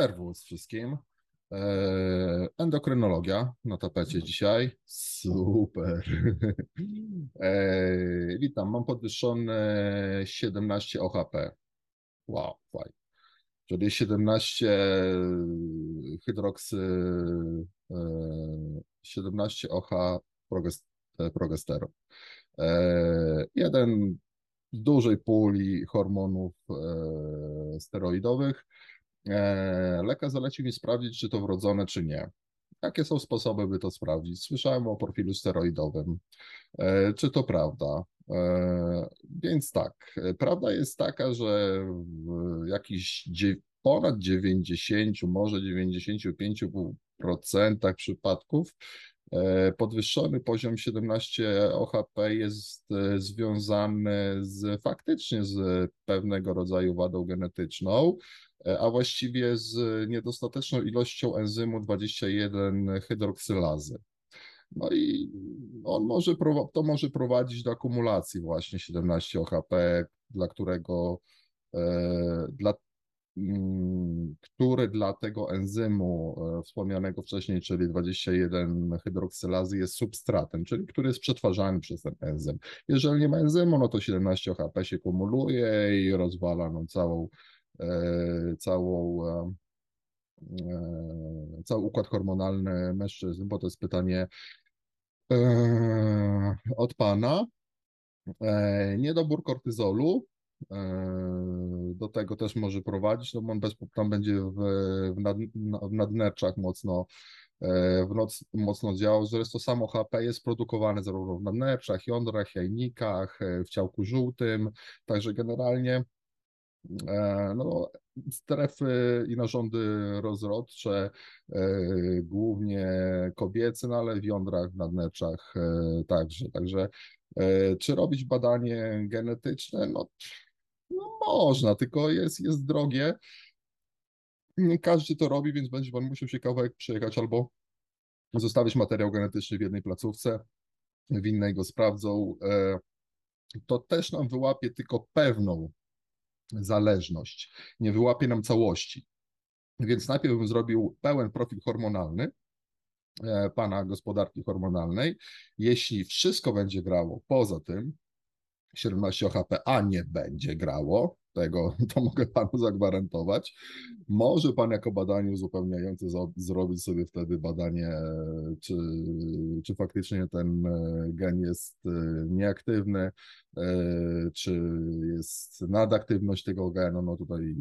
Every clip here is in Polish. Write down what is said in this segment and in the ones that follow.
Serwus wszystkim. E, Endokrynologia na tapecie dzisiaj. Super. E, Witam, mam podwyższone 17 OHP. Wow, fajnie. Czyli 17 hydroksy, e, 17 OH progest- progesteron. Jeden z dużej puli hormonów e, steroidowych. E, Lekarz zalecił mi sprawdzić, czy to wrodzone, czy nie. Jakie są sposoby, by to sprawdzić? Słyszałem o profilu steroidowym. E, Czy to prawda? E, Więc tak, prawda jest taka, że w jakichś ponad 90, może 95% przypadków podwyższony poziom 17 OHP jest e, związany z faktycznie z pewnego rodzaju wadą genetyczną, e, a właściwie z niedostateczną ilością enzymu 21 hydroksylazy. No i on może, to może prowadzić do akumulacji właśnie 17 OHP, dla którego, e, dla, który dla tego enzymu e, wspomnianego wcześniej, czyli 21 hydroksylazy jest substratem, czyli który jest przetwarzany przez ten enzym. Jeżeli nie ma enzymu, no to 17 OHP się kumuluje i rozwala no, całą, e, całą e, cały układ hormonalny mężczyzn, bo to jest pytanie od pana. Niedobór kortyzolu do tego też może prowadzić, no on bez, tam będzie w, w, nad, w nadnerczach mocno, e, w noc, mocno działał. Zresztą samo HP jest produkowane zarówno w nadnerczach, jądrach, jajnikach, e, w ciałku żółtym, także generalnie E, No, strefy i narządy rozrodcze, głównie kobiece, no ale w jądrach, w nadnerczach także. Także czy robić badanie genetyczne? No, no można, tylko jest, jest drogie. Nie każdy to robi, więc będzie pan musiał się kawałek przejechać albo zostawić materiał genetyczny w jednej placówce, w innej go sprawdzą. E, To też nam wyłapie tylko pewną zależność, nie wyłapie nam całości. Więc najpierw bym zrobił pełen profil hormonalny e, pana gospodarki hormonalnej. Jeśli wszystko będzie grało poza tym, 17 OHP, a nie będzie grało, tego to mogę panu zagwarantować. Może pan jako badanie uzupełniające zrobić sobie wtedy badanie, czy, czy faktycznie ten e, gen jest e, nieaktywny, e, czy jest nadaktywność tego genu, no tutaj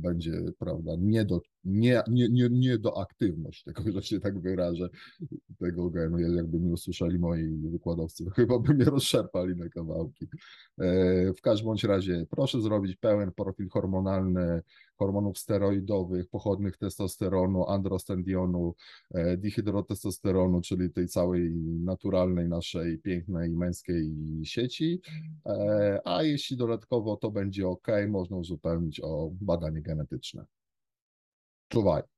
będzie, prawda, nie do, nie, nie, nie, nie do aktywność tego, że się tak wyrażę, tego genu. Ja Jakby nie usłyszeli moi wykładowcy, to chyba by mnie rozszarpali na kawałki. E, W każdym bądź razie proszę zrobić pełen profil hormonalny hormonów steroidowych, pochodnych testosteronu, androstendionu, e, dihydrotestosteronu, czyli tej całej naturalnej naszej pięknej męskiej sieci. E, A jeśli dodatkowo to będzie ok, można uzupełnić o badanie genetyczne. Czuwaj.